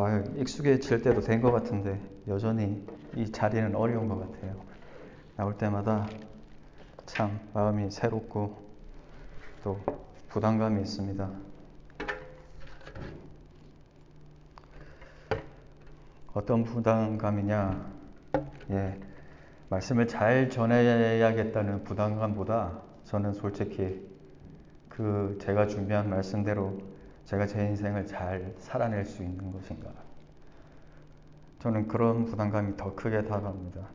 아, 익숙해질 때도 된 것 같은데 여전히 이 자리는 어려운 것 같아요. 나올 때마다 참 마음이 새롭고 또 부담감이 있습니다. 어떤 부담감이냐? 예, 말씀을 잘 전해야겠다는 부담감보다 저는 솔직히 그 제가 준비한 말씀대로 제가 제 인생을 잘 살아낼 수 있는 것인가. 저는 그런 부담감이 더 크게 다가옵니다.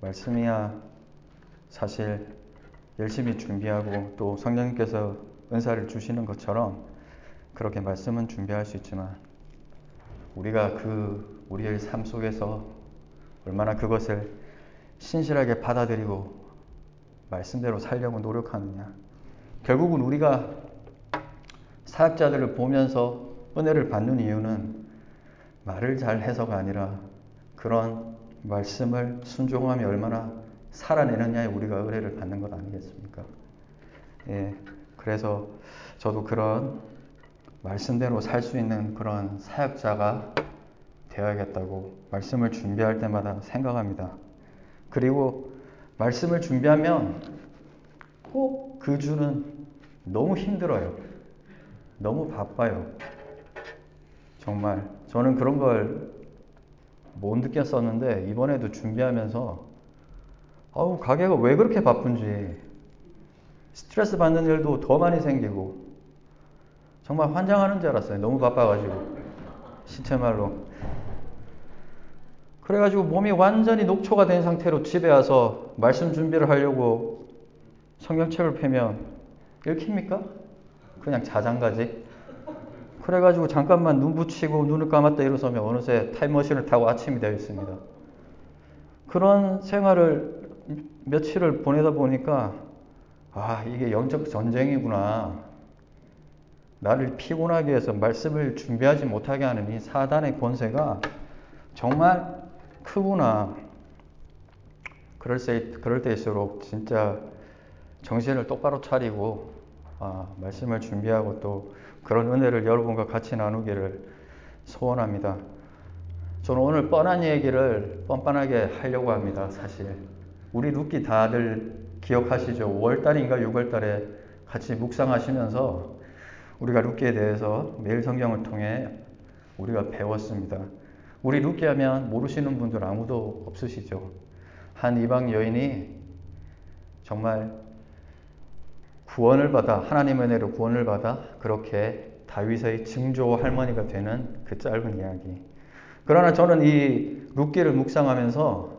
말씀이야 사실 열심히 준비하고 또 성령님께서 은사를 주시는 것처럼 그렇게 말씀은 준비할 수 있지만 우리가 그 우리의 삶 속에서 얼마나 그것을 신실하게 받아들이고 말씀대로 살려고 노력하느냐. 결국은 우리가 사역자들을 보면서 은혜를 받는 이유는 말을 잘 해서가 아니라 그런 말씀을 순종함이 얼마나 살아내느냐에 우리가 은혜를 받는 것 아니겠습니까? 예, 그래서 저도 그런 말씀대로 살 수 있는 그런 사역자가 되어야겠다고 말씀을 준비할 때마다 생각합니다. 그리고 말씀을 준비하면 꼭 그 주는 너무 힘들어요. 너무 바빠요. 정말 저는 그런 걸 못 느꼈었는데 이번에도 준비하면서 아우 가게가 왜 그렇게 바쁜지 스트레스 받는 일도 더 많이 생기고 정말 환장하는 줄 알았어요. 너무 바빠가지고 신체 말로 그래가지고 몸이 완전히 녹초가 된 상태로 집에 와서 말씀 준비를 하려고 성경책을 펴면 읽힙니까? 그냥 자장가지. 그래가지고 잠깐만 눈 붙이고 눈을 감았다 일어서면 어느새 타임머신을 타고 아침이 되어 있습니다. 그런 생활을 며칠을 보내다 보니까 아 이게 영적 전쟁이구나. 나를 피곤하게 해서 말씀을 준비하지 못하게 하는 이 사단의 권세가 정말 크구나. 그럴 때, 그럴 때일수록 진짜 정신을 똑바로 차리고 아, 말씀을 준비하고 또 그런 은혜를 여러분과 같이 나누기를 소원합니다. 저는 오늘 뻔한 얘기를 뻔뻔하게 하려고 합니다. 사실 우리 룻기 다들 기억하시죠? 5월달인가 6월달에 같이 묵상하시면서 우리가 룻기에 대해서 매일 성경을 통해 우리가 배웠습니다. 우리 룻기 하면 모르시는 분들 아무도 없으시죠? 한 이방 여인이 정말 구원을 받아 하나님의 은혜로 구원을 받아 그렇게 다윗의 증조 할머니가 되는 그 짧은 이야기. 그러나 저는 이 룻기를 묵상하면서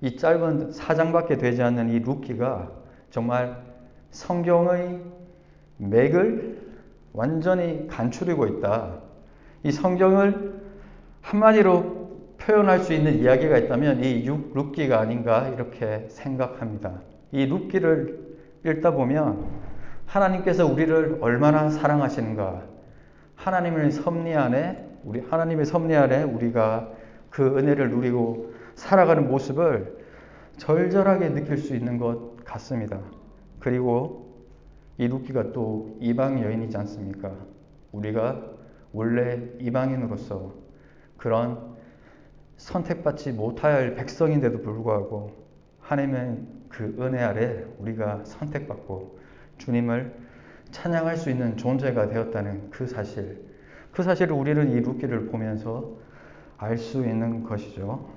이 짧은 4장밖에 되지 않는 이 룻기가 정말 성경의 맥을 완전히 간추리고 있다. 이 성경을 한마디로 표현할 수 있는 이야기가 있다면 이 룻기가 아닌가 이렇게 생각합니다. 이 룻기를 읽다 보면 하나님께서 우리를 얼마나 사랑하시는가, 하나님의 섭리 안에 우리 하나님의 섭리 안에 우리가 그 은혜를 누리고 살아가는 모습을 절절하게 느낄 수 있는 것 같습니다. 그리고 이 루키가 또 이방 여인이지 않습니까? 우리가 원래 이방인으로서 그런 선택받지 못할 백성인데도 불구하고 하나님의 그 은혜 아래 우리가 선택받고 주님을 찬양할 수 있는 존재가 되었다는 그 사실, 그 사실을 우리는 이 루키를 보면서 알 수 있는 것이죠.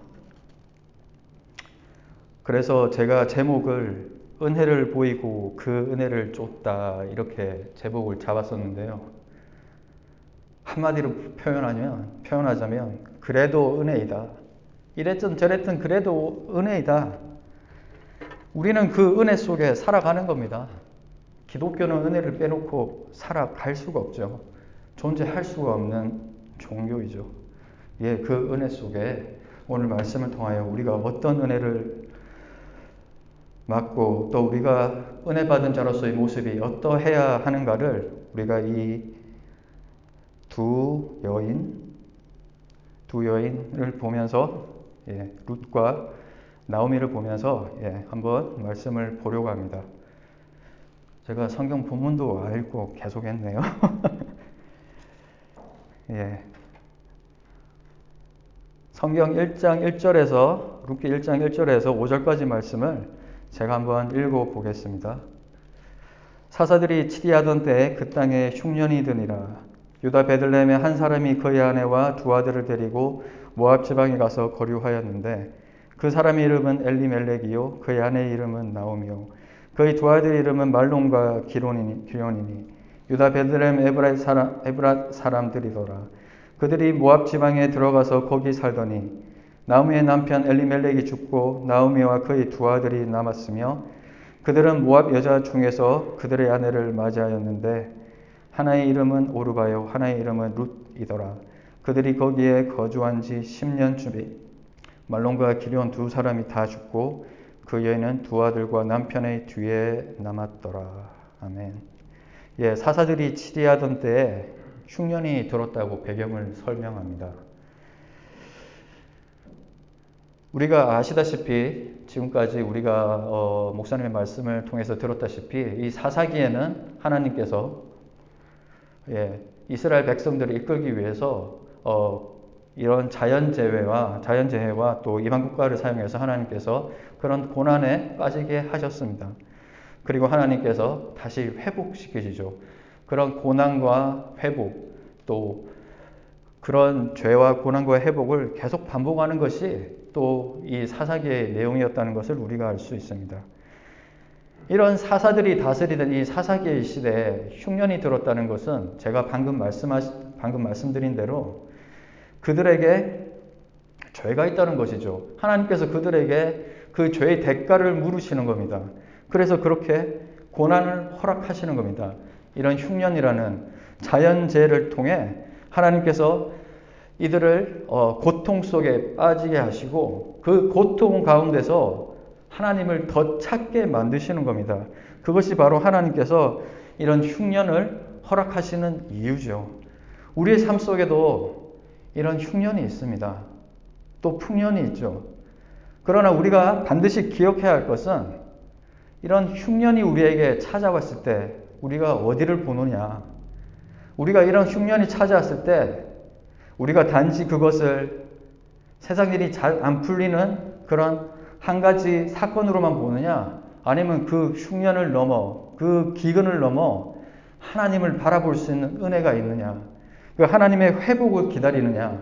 그래서 제가 제목을 은혜를 보이고 그 은혜를 쫓다 이렇게 제목을 잡았었는데요. 한마디로 표현하면 표현하자면 그래도 은혜이다. 이랬든 저랬든 그래도 은혜이다. 우리는 그 은혜 속에 살아가는 겁니다. 기독교는 은혜를 빼놓고 살아갈 수가 없죠. 존재할 수가 없는 종교이죠. 예, 그 은혜 속에 오늘 말씀을 통하여 우리가 어떤 은혜를 맞고 또 우리가 은혜 받은 자로서의 모습이 어떠해야 하는가를 우리가 이 두 여인, 두 여인을 보면서 예, 룻과 나오미를 보면서 예, 한번 말씀을 보려고 합니다. 제가 성경 본문도 알고 계속했네요. 예, 성경 1장 1절에서 룻기 1장 1절에서 5절까지 말씀을 제가 한번 읽어 보겠습니다. 사사들이 치리하던 때에 그 땅에 흉년이 드니라 유다 베들레헴의 한 사람이 그의 아내와 두 아들을 데리고 모압 지방에 가서 거류하였는데 그 사람의 이름은 엘리멜렉이요 그의 아내의 이름은 나오미요 그의 두 아들의 이름은 말론과 기론이니, 기론이니 유다 베들레헴 에브라 사람, 에브라 사람들이더라 그들이 모압 지방에 들어가서 거기 살더니 나오미의 남편 엘리멜렉이 죽고 나오미와 그의 두 아들이 남았으며 그들은 모압 여자 중에서 그들의 아내를 맞이하였는데 하나의 이름은 오르바요, 하나의 이름은 룻이더라. 그들이 거기에 거주한 지 10년쯤에 말론과 기리온 두 사람이 다 죽고 그 여인은 두 아들과 남편의 뒤에 남았더라. 아멘. 예, 사사들이 치리하던 때에 흉년이 들었다고 배경을 설명합니다. 우리가 아시다시피 지금까지 우리가 어, 목사님의 말씀을 통해서 들었다시피 이 사사기에는 하나님께서 예, 이스라엘 백성들을 이끌기 위해서 어, 이런 자연재해와 자연재해와 또 이방 국가를 사용해서 하나님께서 그런 고난에 빠지게 하셨습니다. 그리고 하나님께서 다시 회복시키시죠. 그런 고난과 회복 또 그런 죄와 고난과 회복을 계속 반복하는 것이 또 이 사사기의 내용이었다는 것을 우리가 알 수 있습니다. 이런 사사들이 다스리던 이 사사기의 시대에 흉년이 들었다는 것은 제가 방금 말씀하 방금 말씀드린 대로 그들에게 죄가 있다는 것이죠. 하나님께서 그들에게 그 죄의 대가를 물으시는 겁니다. 그래서 그렇게 고난을 허락하시는 겁니다. 이런 흉년이라는 자연재해를 통해 하나님께서 이들을 어, 고통 속에 빠지게 하시고 그 고통 가운데서 하나님을 더 찾게 만드시는 겁니다. 그것이 바로 하나님께서 이런 흉년을 허락하시는 이유죠. 우리의 삶 속에도 이런 흉년이 있습니다. 또 풍년이 있죠. 그러나 우리가 반드시 기억해야 할 것은 이런 흉년이 우리에게 찾아왔을 때 우리가 어디를 보느냐. 우리가 이런 흉년이 찾아왔을 때 우리가 단지 그것을 세상 일이 잘 안 풀리는 그런 한 가지 사건으로만 보느냐? 아니면 그 흉년을 넘어, 그 기근을 넘어 하나님을 바라볼 수 있는 은혜가 있느냐? 그 하나님의 회복을 기다리느냐?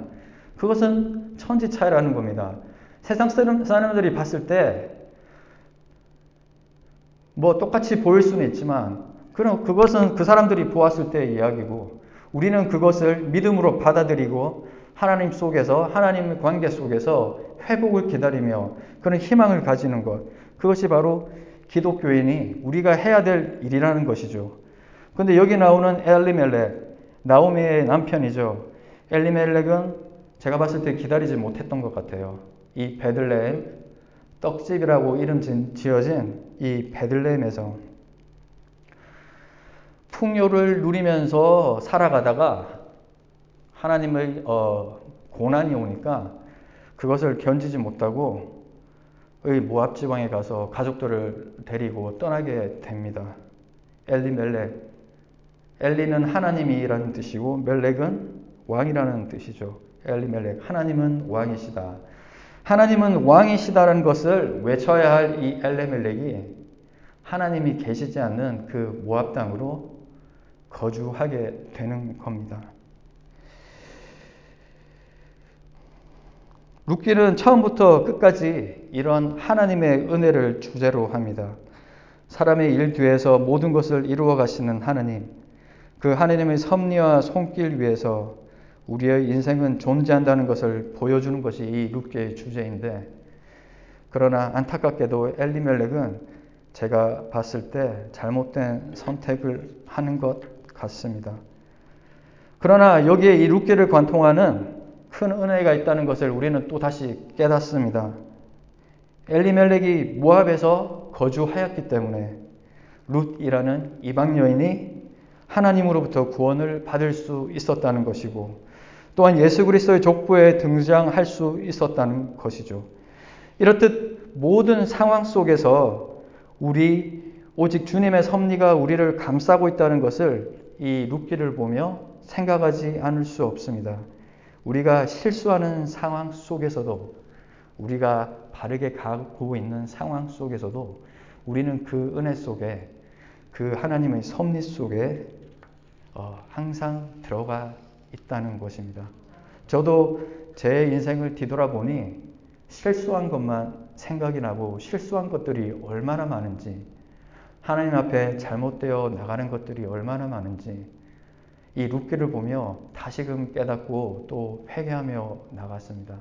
그것은 천지 차이라는 겁니다. 세상 사람들이 봤을 때, 뭐 똑같이 보일 수는 있지만, 그럼 그것은 그 사람들이 보았을 때의 이야기고, 우리는 그것을 믿음으로 받아들이고, 하나님 속에서, 하나님의 관계 속에서 회복을 기다리며 그런 희망을 가지는 것. 그것이 바로 기독교인이 우리가 해야 될 일이라는 것이죠. 근데 여기 나오는 엘리멜렉, 나오미의 남편이죠. 엘리멜렉은 제가 봤을 때 기다리지 못했던 것 같아요. 이 베들레헴 떡집이라고 이름 지어진 이 베들레헴에서 풍요를 누리면서 살아가다가 하나님의 어, 고난이 오니까 그것을 견디지 못하고 의 모압 지방에 가서 가족들을 데리고 떠나게 됩니다. 엘리 멜렉. 엘리는 하나님이라는 뜻이고 멜렉은 왕이라는 뜻이죠. 엘리 멜렉. 하나님은 왕이시다. 하나님은 왕이시다라는 것을 외쳐야 할 이 엘레멜렉이 하나님이 계시지 않는 그 모압 땅으로 거주하게 되는 겁니다. 룻기는 처음부터 끝까지 이런 하나님의 은혜를 주제로 합니다. 사람의 일 뒤에서 모든 것을 이루어 가시는 하나님, 그 하나님의 섭리와 손길 위에서 우리의 인생은 존재한다는 것을 보여주는 것이 이 룻기의 주제인데, 그러나 안타깝게도 엘리멜렉은 제가 봤을 때 잘못된 선택을 하는 것 같습니다. 그러나 여기에 이 룻기를 관통하는 큰 은혜가 있다는 것을 우리는 또 다시 깨닫습니다. 엘리멜렉이 모압에서 거주하였기 때문에 룻이라는 이방 여인이 하나님으로부터 구원을 받을 수 있었다는 것이고 또한 예수 그리스도의 족보에 등장할 수 있었다는 것이죠. 이렇듯 모든 상황 속에서 우리 오직 주님의 섭리가 우리를 감싸고 있다는 것을 이 룻기를 보며 생각하지 않을 수 없습니다. 우리가 실수하는 상황 속에서도 우리가 바르게 가고 있는 상황 속에서도 우리는 그 은혜 속에 그 하나님의 섭리 속에 어, 항상 들어가 있다는 것입니다. 저도 제 인생을 뒤돌아보니 실수한 것만 생각이 나고 실수한 것들이 얼마나 많은지 하나님 앞에 잘못되어 나가는 것들이 얼마나 많은지 이 룻기를 보며 다시금 깨닫고 또 회개하며 나갔습니다.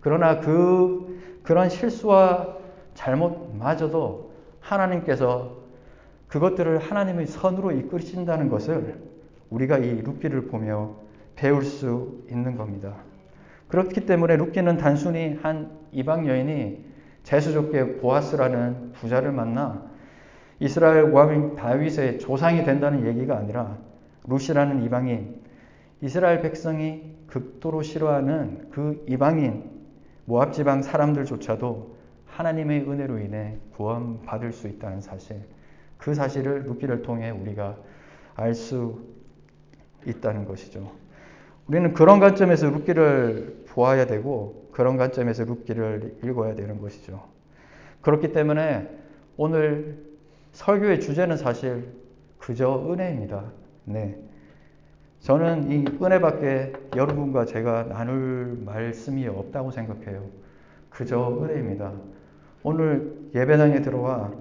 그러나 그 그런 실수와 잘못마저도 하나님께서 그것들을 하나님의 선으로 이끌으신다는 것을 우리가 이 룻기를 보며 배울 수 있는 겁니다. 그렇기 때문에 룻기는 단순히 한 이방 여인이 제수족계 보아스라는 부자를 만나 이스라엘 왕 다윗의 조상이 된다는 얘기가 아니라 루시라는 이방인 이스라엘 백성이 극도로 싫어하는 그 이방인 모압 지방 사람들조차도 하나님의 은혜로 인해 구원받을 수 있다는 사실 그 사실을 루키를 통해 우리가 알 수 있다는 것이죠. 우리는 그런 관점에서 루키를 보아야 되고 그런 관점에서 루키를 읽어야 되는 것이죠. 그렇기 때문에 오늘 설교의 주제는 사실 그저 은혜입니다. 네. 저는 이 은혜밖에 여러분과 제가 나눌 말씀이 없다고 생각해요. 그저 은혜입니다. 오늘 예배당에 들어와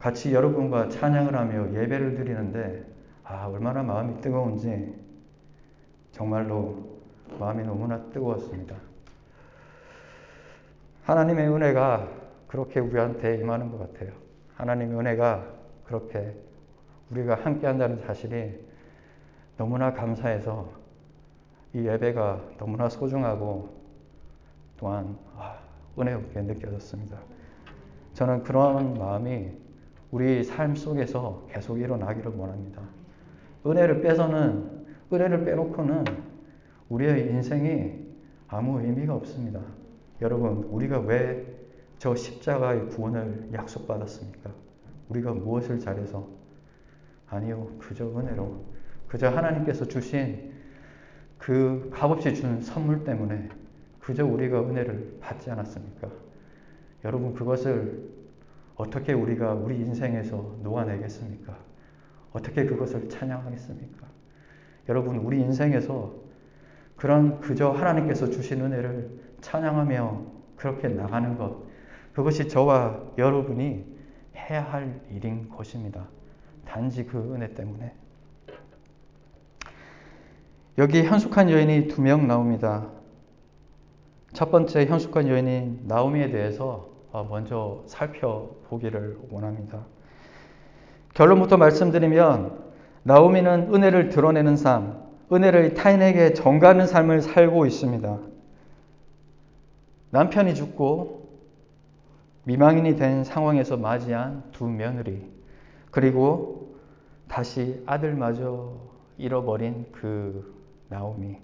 같이 여러분과 찬양을 하며 예배를 드리는데 아 얼마나 마음이 뜨거운지 정말로 마음이 너무나 뜨거웠습니다. 하나님의 은혜가 그렇게 우리한테 임하는 것 같아요. 하나님의 은혜가 그렇게 우리가 함께 한다는 사실이 너무나 감사해서 이 예배가 너무나 소중하고 또한 아, 은혜롭게 느껴졌습니다. 저는 그런 마음이 우리 삶 속에서 계속 일어나기를 원합니다. 은혜를 빼서는, 은혜를 빼놓고는 우리의 인생이 아무 의미가 없습니다. 여러분, 우리가 왜 저 십자가의 구원을 약속받았습니까? 우리가 무엇을 잘해서? 아니요, 그저 은혜로. 그저 하나님께서 주신 그 값없이 준 선물 때문에 그저 우리가 은혜를 받지 않았습니까? 여러분, 그것을 어떻게 우리가 우리 인생에서 놓아내겠습니까? 어떻게 그것을 찬양하겠습니까? 여러분, 우리 인생에서 그런 그저 하나님께서 주신 은혜를 찬양하며 그렇게 나가는 것, 그것이 저와 여러분이 해야 할 일인 것입니다. 단지 그 은혜 때문에. 여기 현숙한 여인이 두 명 나옵니다. 첫 번째 현숙한 여인인 나오미에 대해서 먼저 살펴보기를 원합니다. 결론부터 말씀드리면 나오미는 은혜를 드러내는 삶, 은혜를 타인에게 전가하는 삶을 살고 있습니다. 남편이 죽고 미망인이 된 상황에서 맞이한 두 며느리, 그리고 다시 아들마저 잃어버린 그 나오미.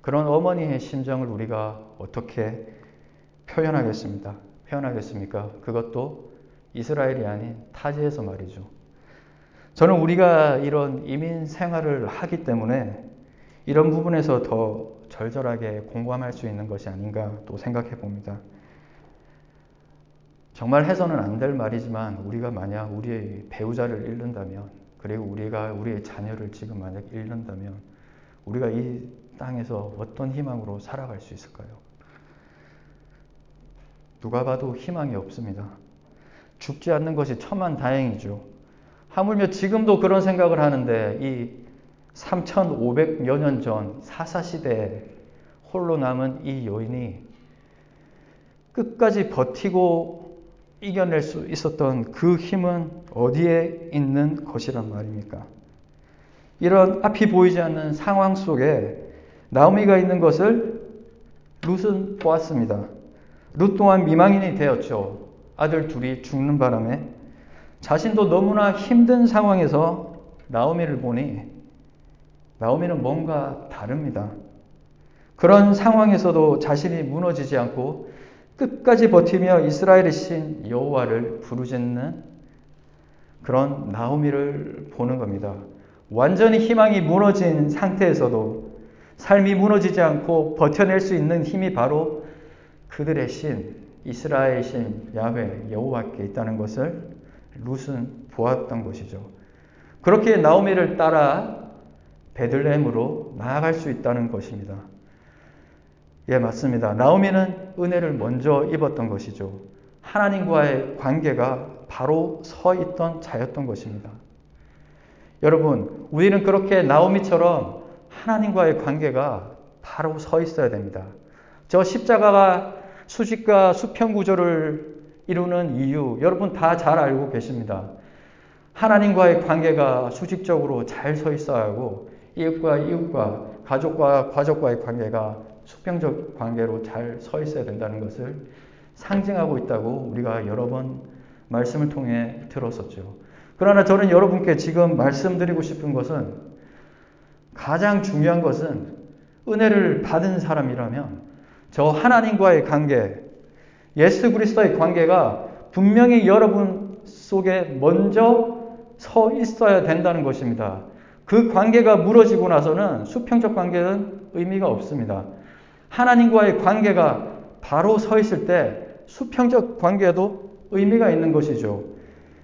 그런 어머니의 심정을 우리가 어떻게 표현하겠습니다. 표현하겠습니까? 그것도 이스라엘이 아닌 타지에서 말이죠. 저는 우리가 이런 이민 생활을 하기 때문에 이런 부분에서 더 절절하게 공감할 수 있는 것이 아닌가 또 생각해 봅니다. 정말 해서는 안 될 말이지만 우리가 만약 우리의 배우자를 잃는다면 그리고 우리가 우리의 자녀를 지금 만약 잃는다면 우리가 이 땅에서 어떤 희망으로 살아갈 수 있을까요? 누가 봐도 희망이 없습니다. 죽지 않는 것이 천만 다행이죠. 하물며 지금도 그런 생각을 하는데 이 3,500여 년 전 사사시대에 홀로 남은 이 여인이 끝까지 버티고 이겨낼 수 있었던 그 힘은 어디에 있는 것이란 말입니까? 이런 앞이 보이지 않는 상황 속에 나오미가 있는 것을 룻은 보았습니다. 룻 또한 미망인이 되었죠. 아들 둘이 죽는 바람에 자신도 너무나 힘든 상황에서 나오미를 보니 나오미는 뭔가 다릅니다. 그런 상황에서도 자신이 무너지지 않고 끝까지 버티며 이스라엘의 신 여호와를 부르짖는 그런 나오미를 보는 겁니다. 완전히 희망이 무너진 상태에서도 삶이 무너지지 않고 버텨낼 수 있는 힘이 바로 그들의 신, 이스라엘 신 야훼 여호와께 있다는 것을 룻은 보았던 것이죠. 그렇게 나오미를 따라 베들레헴으로 나아갈 수 있다는 것입니다. 예, 맞습니다. 나오미는 은혜를 먼저 입었던 것이죠. 하나님과의 관계가 바로 서 있던 자였던 것입니다. 여러분, 우리는 그렇게 나오미처럼 하나님과의 관계가 바로 서 있어야 됩니다. 저 십자가가 수직과 수평 구조를 이루는 이유, 여러분 다 잘 알고 계십니다. 하나님과의 관계가 수직적으로 잘 서 있어야 하고, 이웃과 이웃과 가족과 가족과의 관계가 수평적 관계로 잘 서 있어야 된다는 것을 상징하고 있다고 우리가 여러 번 말씀을 통해 들었었죠. 그러나 저는 여러분께 지금 말씀드리고 싶은 것은 가장 중요한 것은 은혜를 받은 사람이라면 저 하나님과의 관계, 예수 그리스도의 관계가 분명히 여러분 속에 먼저 서 있어야 된다는 것입니다. 그 관계가 무너지고 나서는 수평적 관계는 의미가 없습니다. 하나님과의 관계가 바로 서 있을 때 수평적 관계도 의미가 있는 것이죠.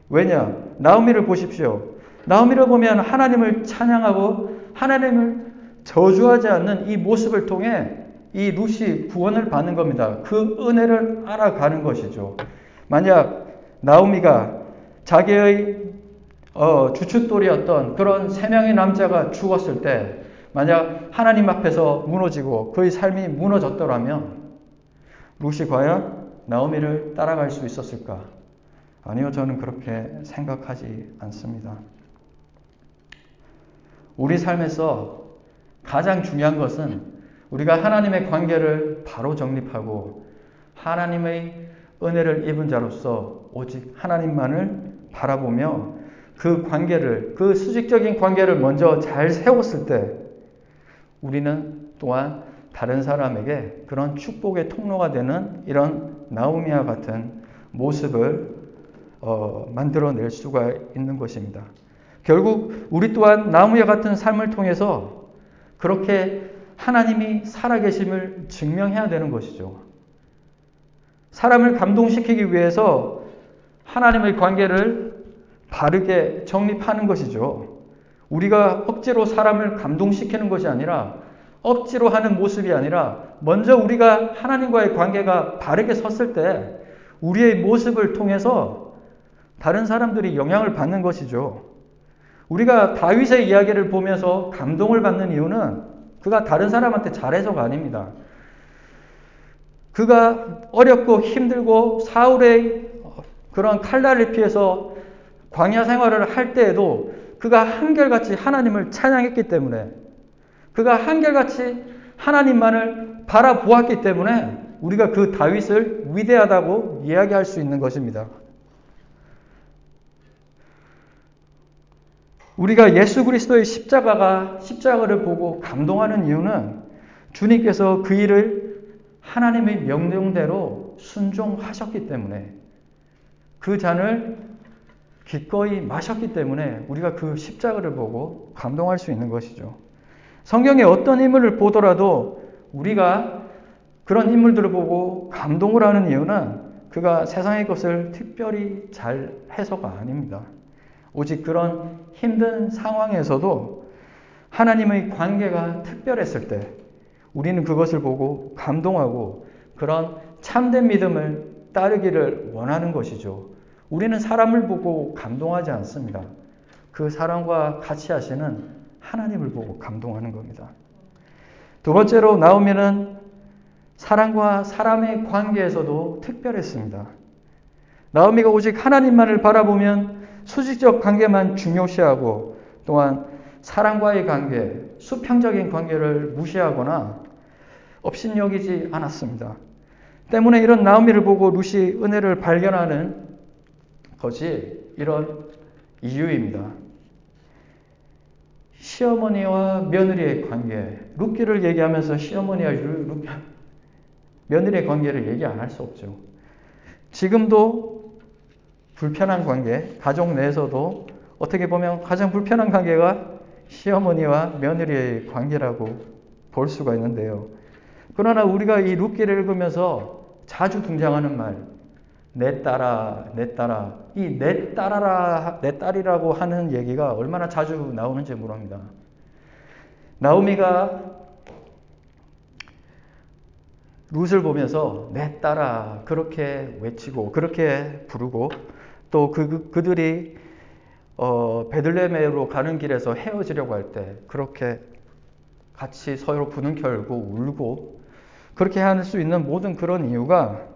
왜냐? 나오미를 보십시오. 나오미를 보면 하나님을 찬양하고 하나님을 저주하지 않는 이 모습을 통해 이 루시 구원을 받는 겁니다. 그 은혜를 알아가는 것이죠. 만약 나오미가 자기의 어, 주춧돌이었던 그런 세 명의 남자가 죽었을 때 만약 하나님 앞에서 무너지고 그의 삶이 무너졌더라면 루시 과연 나오미를 따라갈 수 있었을까? 아니요, 저는 그렇게 생각하지 않습니다. 우리 삶에서 가장 중요한 것은 우리가 하나님의 관계를 바로 정립하고 하나님의 은혜를 입은 자로서 오직 하나님만을 바라보며 그 관계를, 그 수직적인 관계를 먼저 잘 세웠을 때 우리는 또한 다른 사람에게 그런 축복의 통로가 되는 이런 나오미와 같은 모습을 어, 만들어낼 수가 있는 것입니다. 결국 우리 또한 나무와 같은 삶을 통해서 그렇게 하나님이 살아계심을 증명해야 되는 것이죠. 사람을 감동시키기 위해서 하나님의 관계를 바르게 정립하는 것이죠. 우리가 억지로 사람을 감동시키는 것이 아니라 억지로 하는 모습이 아니라 먼저 우리가 하나님과의 관계가 바르게 섰을 때 우리의 모습을 통해서 다른 사람들이 영향을 받는 것이죠. 우리가 다윗의 이야기를 보면서 감동을 받는 이유는 그가 다른 사람한테 잘해서가 아닙니다. 그가 어렵고 힘들고 사울의 그런 칼날을 피해서 광야 생활을 할 때에도 그가 한결같이 하나님을 찬양했기 때문에 그가 한결같이 하나님만을 바라보았기 때문에 우리가 그 다윗을 위대하다고 이야기할 수 있는 것입니다. 우리가 예수 그리스도의 십자가가 십자가를 보고 감동하는 이유는 주님께서 그 일을 하나님의 명령대로 순종하셨기 때문에 그 잔을 기꺼이 마셨기 때문에 우리가 그 십자가를 보고 감동할 수 있는 것이죠. 성경에 어떤 인물을 보더라도 우리가 그런 인물들을 보고 감동을 하는 이유는 그가 세상의 것을 특별히 잘 해서가 아닙니다. 오직 그런 힘든 상황에서도 하나님의 관계가 특별했을 때 우리는 그것을 보고 감동하고 그런 참된 믿음을 따르기를 원하는 것이죠. 우리는 사람을 보고 감동하지 않습니다. 그 사람과 같이 하시는 하나님을 보고 감동하는 겁니다. 두 번째로 나오면은 사람과 사람의 관계에서도 특별했습니다. 나오미가 오직 하나님만을 바라보면 수직적 관계만 중요시하고 또한 사람과의 관계, 수평적인 관계를 무시하거나 업신여기지 않았습니다. 때문에 이런 나오미를 보고 루시 은혜를 발견하는 것이 이런 이유입니다. 시어머니와 며느리의 관계, 룻기를 얘기하면서 시어머니와 루, 며느리의 관계를 얘기 안 할 수 없죠. 지금도 불편한 관계, 가족 내에서도 어떻게 보면 가장 불편한 관계가 시어머니와 며느리의 관계라고 볼 수가 있는데요. 그러나 우리가 이 룻기를 읽으면서 자주 등장하는 말, 내 딸아, 내 딸아, 이 내 딸아라, 내 딸이라고 하는 얘기가 얼마나 자주 나오는지 모릅니다. 나오미가 룻을 보면서 내 딸아 그렇게 외치고 그렇게 부르고 또 그, 그 들이 어, 베들레헴으로 가는 길에서 헤어지려고 할 때 그렇게 같이 서로 부둥 켜고 울고 그렇게 할 수 있는 모든 그런 이유가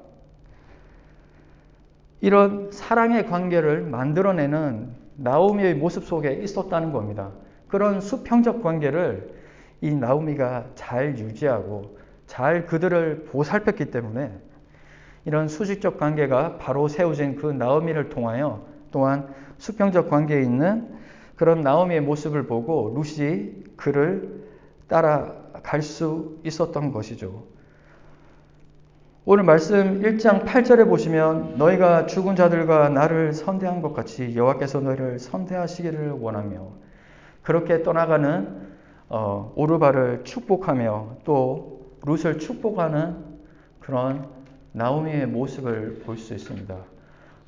이런 사랑의 관계를 만들어내는 나오미의 모습 속에 있었다는 겁니다. 그런 수평적 관계를 이 나오미가 잘 유지하고 잘 그들을 보살폈기 때문에 이런 수직적 관계가 바로 세워진 그 나오미를 통하여 또한 수평적 관계에 있는 그런 나오미의 모습을 보고 루시 그를 따라갈 수 있었던 것이죠. 오늘 말씀 1장 8절에 보시면 너희가 죽은 자들과 나를 선대한 것 같이 여호와께서 너희를 선대하시기를 원하며 그렇게 떠나가는 어, 오르바를 축복하며 또 룻을 축복하는 그런 나오미의 모습을 볼 수 있습니다.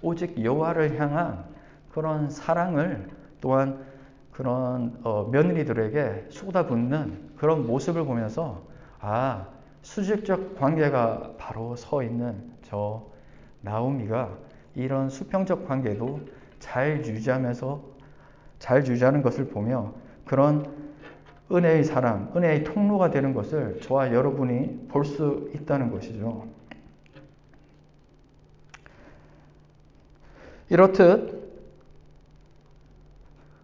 오직 여호와를 향한 그런 사랑을 또한 그런 어, 며느리들에게 쏟아붓는 그런 모습을 보면서 아 수직적 관계가 바로 서 있는 저 나오미가 이런 수평적 관계도 잘 유지하면서 잘 유지하는 것을 보며 그런 은혜의 사람, 은혜의 통로가 되는 것을 저와 여러분이 볼 수 있다는 것이죠. 이렇듯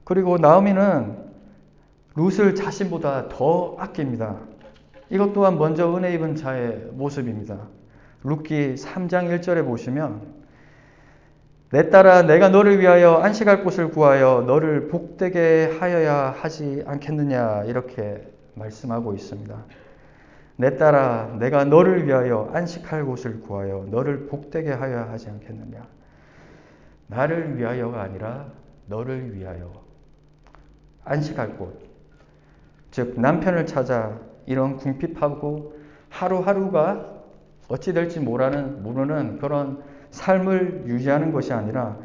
그리고 나오미는 룻을 자신보다 더 아낍니다. 이것 또한 먼저 은혜 입은 자의 모습입니다. 룻기 3장 1절에 보시면 내 딸아 내가 너를 위하여 안식할 곳을 구하여 너를 복되게 하여야 하지 않겠느냐 이렇게 말씀하고 있습니다. 내 딸아 내가 너를 위하여 안식할 곳을 구하여 너를 복되게 하여야 하지 않겠느냐. 나를 위하여가 아니라 너를 위하여 안식할 곳. 즉 남편을 찾아 이런 궁핍하고 하루하루가 어찌 될지 모르는 모르는 그런 삶을 유지하는 것이 아니라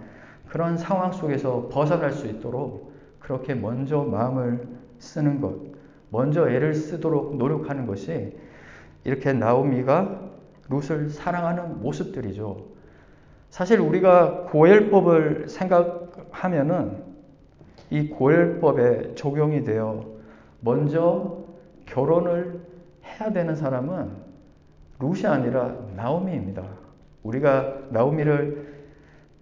그런 상황 속에서 벗어날 수 있도록 그렇게 먼저 마음을 쓰는 것, 먼저 애를 쓰도록 노력하는 것이 이렇게 나오미가 룻을 사랑하는 모습들이죠. 사실 우리가 고엘법을 생각하면은 이 고엘법에 적용이 되어 먼저 결혼을 해야 되는 사람은 룻이 아니라 나오미입니다. 우리가 나오미를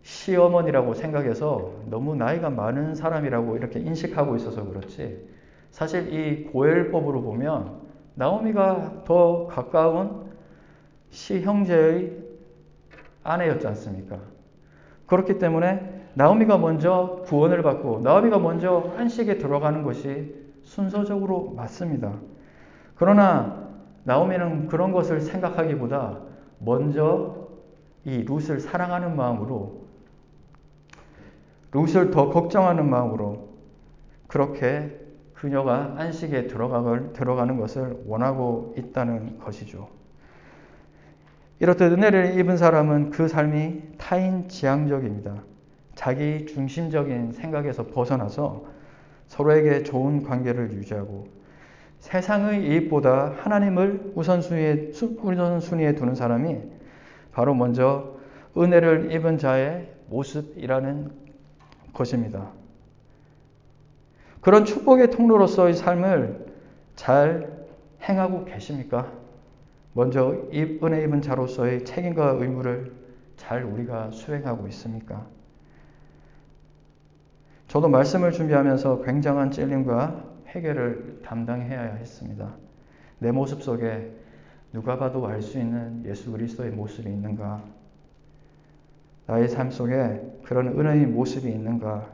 시어머니라고 생각해서 너무 나이가 많은 사람이라고 이렇게 인식하고 있어서 그렇지. 사실 이 고엘법으로 보면 나오미가 더 가까운 시형제의 아내였지 않습니까? 그렇기 때문에 나오미가 먼저 구원을 받고 나오미가 먼저 한식에 들어가는 것이 순서적으로 맞습니다. 그러나 나오미는 그런 것을 생각하기보다 먼저 이 룻을 사랑하는 마음으로 룻을 더 걱정하는 마음으로 그렇게 그녀가 안식에 들어가는 것을 원하고 있다는 것이죠. 이렇듯 은혜를 입은 사람은 그 삶이 타인 지향적입니다. 자기 중심적인 생각에서 벗어나서 서로에게 좋은 관계를 유지하고 세상의 이익보다 하나님을 우선순위에, 우선순위에 두는 사람이 바로 먼저 은혜를 입은 자의 모습이라는 것입니다. 그런 축복의 통로로서의 삶을 잘 행하고 계십니까? 먼저 은혜 입은 자로서의 책임과 의무를 잘 우리가 수행하고 있습니까? 저도 말씀을 준비하면서 굉장한 찔림과 회개를 담당해야 했습니다. 내 모습 속에 누가 봐도 알 수 있는 예수 그리스도의 모습이 있는가? 나의 삶 속에 그런 은혜의 모습이 있는가?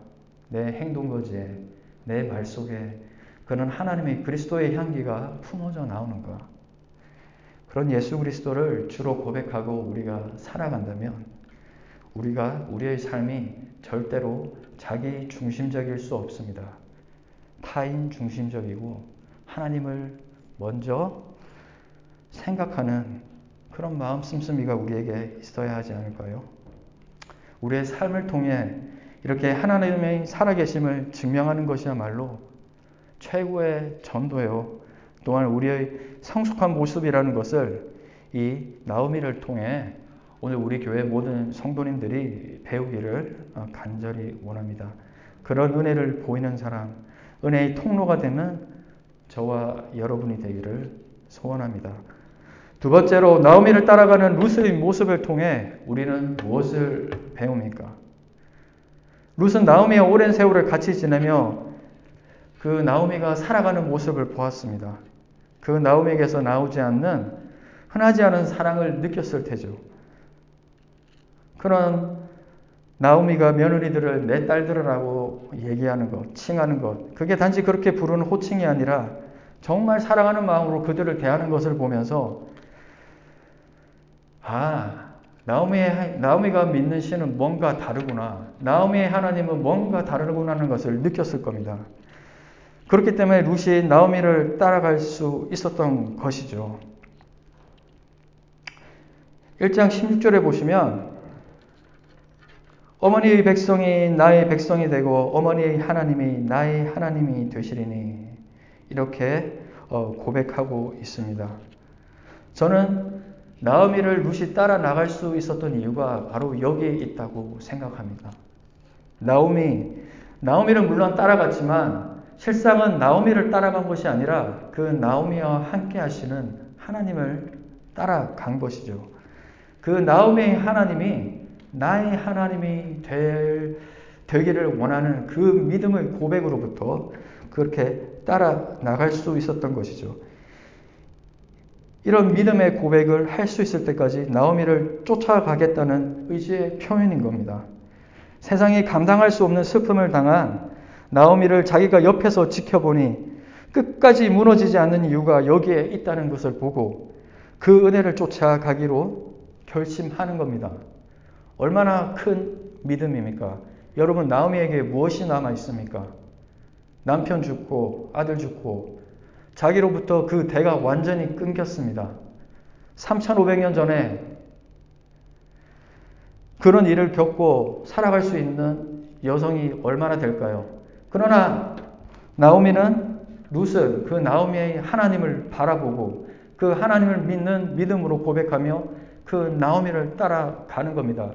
내 행동 거지에, 내 말 속에 그런 하나님의 그리스도의 향기가 품어져 나오는가? 그런 예수 그리스도를 주로 고백하고 우리가 살아간다면 우리가 우리의 삶이 절대로 자기 중심적일 수 없습니다. 타인 중심적이고 하나님을 먼저 생각하는 그런 마음 씀씀이가 우리에게 있어야 하지 않을까요? 우리의 삶을 통해 이렇게 하나님의 살아계심을 증명하는 것이야말로 최고의 전도요. 또한 우리의 성숙한 모습이라는 것을 이 나오미를 통해 오늘 우리 교회 모든 성도님들이 배우기를 어, 간절히 원합니다. 그런 은혜를 보이는 사람, 은혜의 통로가 되는 저와 여러분이 되기를 소원합니다. 두 번째로 나오미를 따라가는 루스의 모습을 통해 우리는 무엇을 배웁니까? 룻은 나오미와 오랜 세월을 같이 지내며 그 나오미가 살아가는 모습을 보았습니다. 그 나오미에게서 나오지 않는 흔하지 않은 사랑을 느꼈을 테죠. 그런 나오미가 며느리들을 내 딸들이라고 얘기하는 것, 칭하는 것, 그게 단지 그렇게 부르는 호칭이 아니라 정말 사랑하는 마음으로 그들을 대하는 것을 보면서 아, 나오미의, 나오미가 믿는 신은 뭔가 다르구나. 나오미의 하나님은 뭔가 다르구나 하는 것을 느꼈을 겁니다. 그렇기 때문에 루시 나오미를 따라갈 수 있었던 것이죠. 1장 16절에 보시면 어머니의 백성이 나의 백성이 되고 어머니의 하나님이 나의 하나님이 되시리니 이렇게 어, 고백하고 있습니다. 저는 나오미를 루시 따라 나갈 수 있었던 이유가 바로 여기에 있다고 생각합니다. 나오미, 나오미는 물론 따라갔지만 실상은 나오미를 따라간 것이 아니라 그 나오미와 함께 하시는 하나님을 따라간 것이죠. 그 나오미의 하나님이 나의 하나님이 될, 되기를 원하는 그 믿음의 고백으로부터 그렇게 따라 나갈 수 있었던 것이죠. 이런 믿음의 고백을 할 수 있을 때까지 나오미를 쫓아가겠다는 의지의 표현인 겁니다. 세상이 감당할 수 없는 슬픔을 당한 나오미를 자기가 옆에서 지켜보니 끝까지 무너지지 않는 이유가 여기에 있다는 것을 보고 그 은혜를 쫓아가기로 결심하는 겁니다. 얼마나 큰 믿음입니까? 여러분, 나오미에게 무엇이 남아 있습니까? 남편 죽고, 아들 죽고, 자기로부터 그 대가 완전히 끊겼습니다. 3,500년 전에 그런 일을 겪고 살아갈 수 있는 여성이 얼마나 될까요? 그러나 나오미는 룻을 그 나오미의 하나님을 바라보고 그 하나님을 믿는 믿음으로 고백하며 그 나오미를 따라가는 겁니다.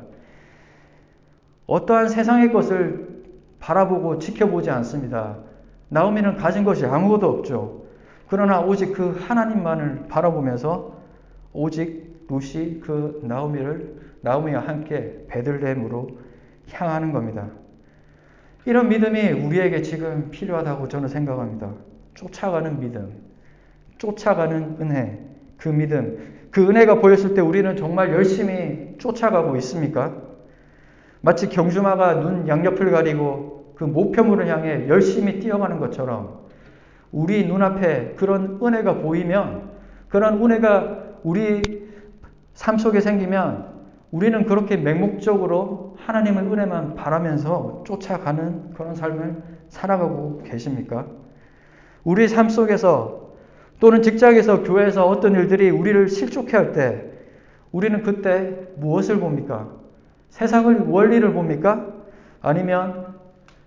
어떠한 세상의 것을 바라보고 지켜보지 않습니다. 나오미는 가진 것이 아무것도 없죠. 그러나 오직 그 하나님만을 바라보면서 오직 룻이 그 나오미를 나오미와 함께 베들레헴으로 향하는 겁니다. 이런 믿음이 우리에게 지금 필요하다고 저는 생각합니다. 쫓아가는 믿음, 쫓아가는 은혜, 그 믿음, 그 은혜가 보였을 때 우리는 정말 열심히 쫓아가고 있습니까? 마치 경주마가 눈 양옆을 가리고 그 목표물을 향해 열심히 뛰어가는 것처럼 우리 눈앞에 그런 은혜가 보이면 그런 은혜가 우리 삶 속에 생기면 우리는 그렇게 맹목적으로 하나님의 은혜만 바라면서 쫓아가는 그런 삶을 살아가고 계십니까? 우리 삶 속에서 또는 직장에서 교회에서 어떤 일들이 우리를 실족해 할 때 우리는 그때 무엇을 봅니까? 세상을 원리를 봅니까? 아니면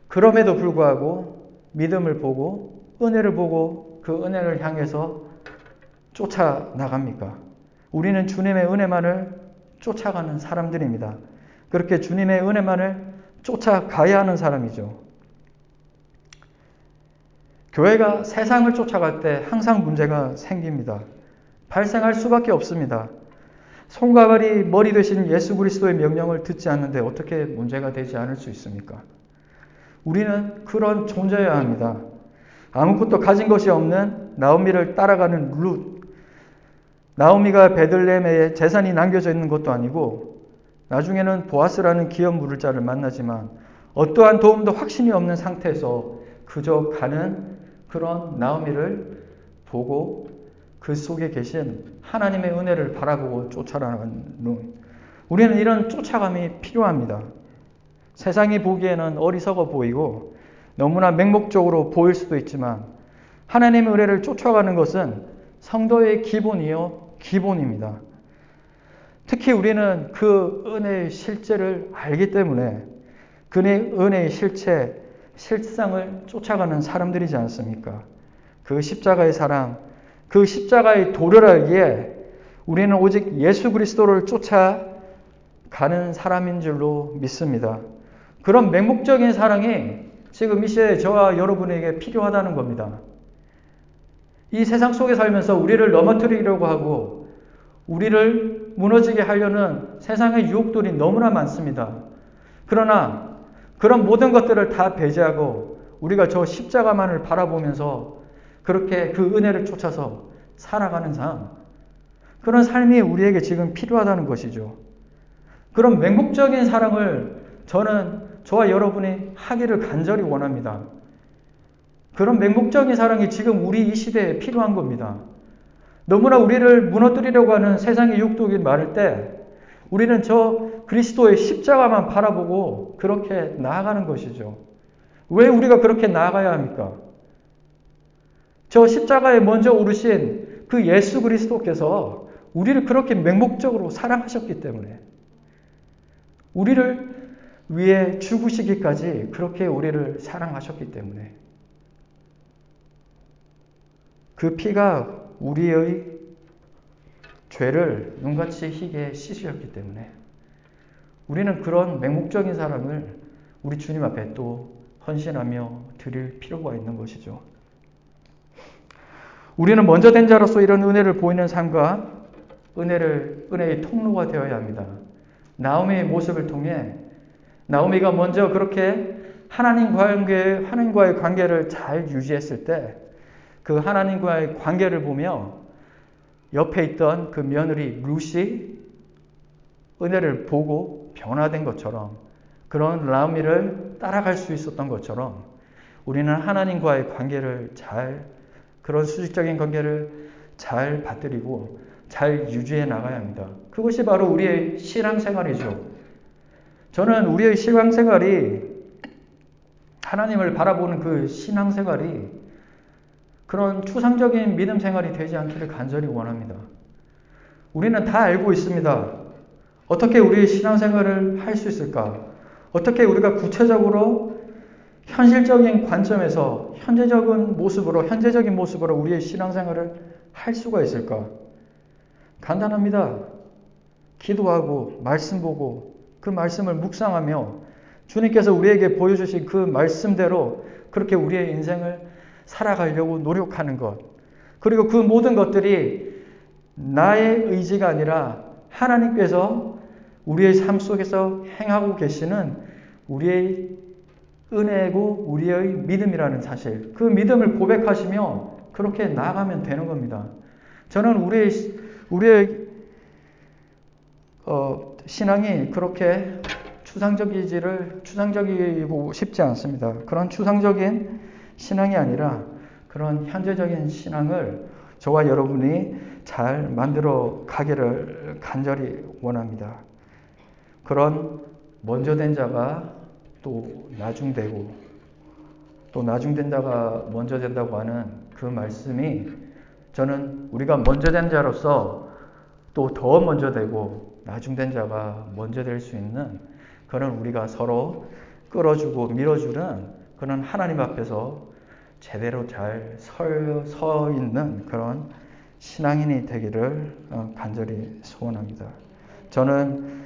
그럼에도 불구하고 믿음을 보고 은혜를 보고 그 은혜를 향해서 쫓아 나갑니까? 우리는 주님의 은혜만을 쫓아가는 사람들입니다. 그렇게 주님의 은혜만을 쫓아가야 하는 사람이죠. 교회가 세상을 쫓아갈 때 항상 문제가 생깁니다. 발생할 수밖에 없습니다. 손과 발이 머리 되신 예수 그리스도의 명령을 듣지 않는데 어떻게 문제가 되지 않을 수 있습니까? 우리는 그런 존재여야 합니다. 아무것도 가진 것이 없는 나오미를 따라가는 룻. 나오미가 베들레헴에 재산이 남겨져 있는 것도 아니고 나중에는 보아스라는 기업 물을 자를 만나지만 어떠한 도움도 확신이 없는 상태에서 그저 가는 그런 나오미를 보고 그 속에 계신 하나님의 은혜를 바라보고 쫓아가는 룬. 우리는 이런 쫓아감이 필요합니다. 세상이 보기에는 어리석어 보이고 너무나 맹목적으로 보일 수도 있지만 하나님의 의뢰를 쫓아가는 것은 성도의 기본이요, 기본입니다. 특히 우리는 그 은혜의 실제를 알기 때문에 그 은혜의 실체, 실상을 쫓아가는 사람들이지 않습니까? 그 십자가의 사랑, 그 십자가의 도를 알기에 우리는 오직 예수 그리스도를 쫓아가는 사람인 줄로 믿습니다. 그런 맹목적인 사랑이 지금 이 시대에 저와 여러분에게 필요하다는 겁니다. 이 세상 속에 살면서 우리를 넘어뜨리려고 하고 우리를 무너지게 하려는 세상의 유혹들이 너무나 많습니다. 그러나 그런 모든 것들을 다 배제하고 우리가 저 십자가만을 바라보면서 그렇게 그 은혜를 쫓아서 살아가는 삶, 그런 삶이 우리에게 지금 필요하다는 것이죠. 그런 맹목적인 사랑을 저는 저와 여러분이 하기를 간절히 원합니다. 그런 맹목적인 사랑이 지금 우리 이 시대에 필요한 겁니다. 너무나 우리를 무너뜨리려고 하는 세상의 육독이 많을 때 우리는 저 그리스도의 십자가만 바라보고 그렇게 나아가는 것이죠. 왜 우리가 그렇게 나아가야 합니까? 저 십자가에 먼저 오르신 그 예수 그리스도께서 우리를 그렇게 맹목적으로 사랑하셨기 때문에 우리를 위해 죽으시기까지 그렇게 우리를 사랑하셨기 때문에 그 피가 우리의 죄를 눈같이 희게 씻으셨기 때문에 우리는 그런 맹목적인 사랑을 우리 주님 앞에 또 헌신하며 드릴 필요가 있는 것이죠. 우리는 먼저 된 자로서 이런 은혜를 보이는 삶과 은혜를 은혜의 통로가 되어야 합니다. 나오미의 모습을 통해 나오미가 먼저 그렇게 하나님과의 관계를 잘 유지했을 때 그 하나님과의 관계를 보며 옆에 있던 그 며느리 루시 은혜를 보고 변화된 것처럼 그런 라미를 따라갈 수 있었던 것처럼 우리는 하나님과의 관계를 잘 그런 수직적인 관계를 잘 받들이고 잘 유지해 나가야 합니다. 그것이 바로 우리의 신앙생활이죠. 저는 우리의 신앙생활이 하나님을 바라보는 그 신앙생활이 그런 추상적인 믿음 생활이 되지 않기를 간절히 원합니다. 우리는 다 알고 있습니다. 어떻게 우리의 신앙생활을 할 수 있을까? 어떻게 우리가 구체적으로 현실적인 관점에서 현재적인 모습으로 현재적인 모습으로 우리의 신앙생활을 할 수가 있을까? 간단합니다. 기도하고 말씀 보고 그 말씀을 묵상하며 주님께서 우리에게 보여주신 그 말씀대로 그렇게 우리의 인생을 살아가려고 노력하는 것. 그리고 그 모든 것들이 나의 의지가 아니라 하나님께서 우리의 삶 속에서 행하고 계시는 우리의 은혜고 우리의 믿음이라는 사실. 그 믿음을 고백하시며 그렇게 나아가면 되는 겁니다. 저는 우리의, 우리의, 어, 신앙이 그렇게 추상적이지를, 추상적이고 싶지 않습니다. 그런 추상적인 신앙이 아니라 그런 현재적인 신앙을 저와 여러분이 잘 만들어 가기를 간절히 원합니다. 그런 먼저 된 자가 또 나중되고 또 나중된 자가 먼저 된다고 하는 그 말씀이 저는 우리가 먼저 된 자로서 또 더 먼저 되고 나중된 자가 먼저 될 수 있는 그런 우리가 서로 끌어주고 밀어주는 그런 하나님 앞에서 제대로 잘 서 있는 그런 신앙인이 되기를 어, 간절히 소원합니다. 저는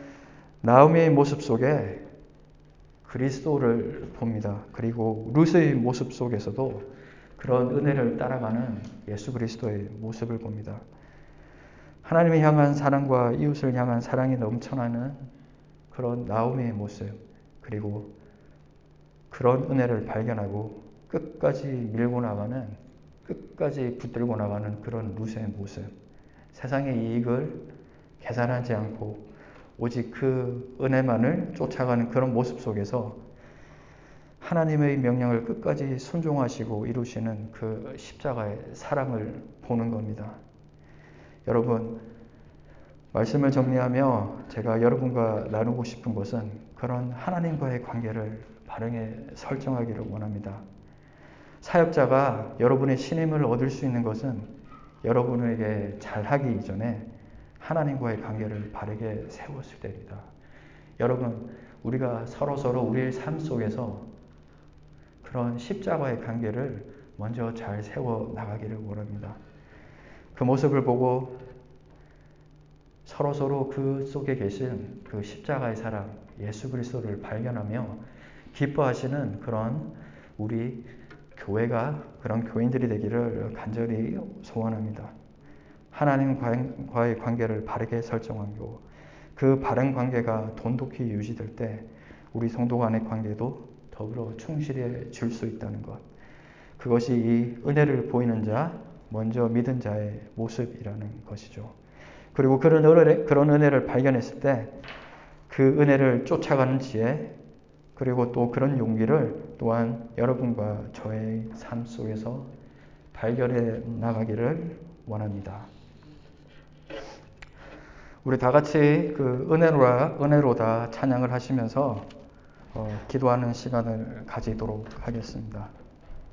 나오미의 모습 속에 그리스도를 봅니다. 그리고 루스의 모습 속에서도 그런 은혜를 따라가는 예수 그리스도의 모습을 봅니다. 하나님을 향한 사랑과 이웃을 향한 사랑이 넘쳐나는 그런 나오미의 모습, 그리고 그런 은혜를 발견하고 끝까지 밀고 나가는, 끝까지 붙들고 나가는 그런 루스의 모습. 세상의 이익을 계산하지 않고 오직 그 은혜만을 쫓아가는 그런 모습 속에서 하나님의 명령을 끝까지 순종하시고 이루시는 그 십자가의 사랑을 보는 겁니다. 여러분, 말씀을 정리하며 제가 여러분과 나누고 싶은 것은 그런 하나님과의 관계를 바르게 설정하기를 원합니다. 사역자가 여러분의 신임을 얻을 수 있는 것은 여러분에게 잘하기 이전에 하나님과의 관계를 바르게 세웠을 때입니다. 여러분, 우리가 서로 서로 우리의 삶 속에서 그런 십자가의 관계를 먼저 잘 세워 나가기를 원합니다. 그 모습을 보고 서로 서로 그 속에 계신 그 십자가의 사랑 예수 그리스도를 발견하며 기뻐하시는 그런 우리 교회가 그런 교인들이 되기를 간절히 소원합니다. 하나님과의 관계를 바르게 설정하고 그 바른 관계가 돈독히 유지될 때 우리 성도 간의 관계도 더불어 충실해질 수 있다는 것. 그것이 이 은혜를 보이는 자, 먼저 믿은 자의 모습이라는 것이죠. 그리고 그런 은혜, 그런 은혜를 발견했을 때 그 은혜를 쫓아가는 지혜, 그리고 또 그런 용기를 또한 여러분과 저의 삶 속에서 발견해 나가기를 원합니다. 우리 다 같이 그 은혜로라, 은혜로다 찬양을 하시면서 어, 기도하는 시간을 가지도록 하겠습니다.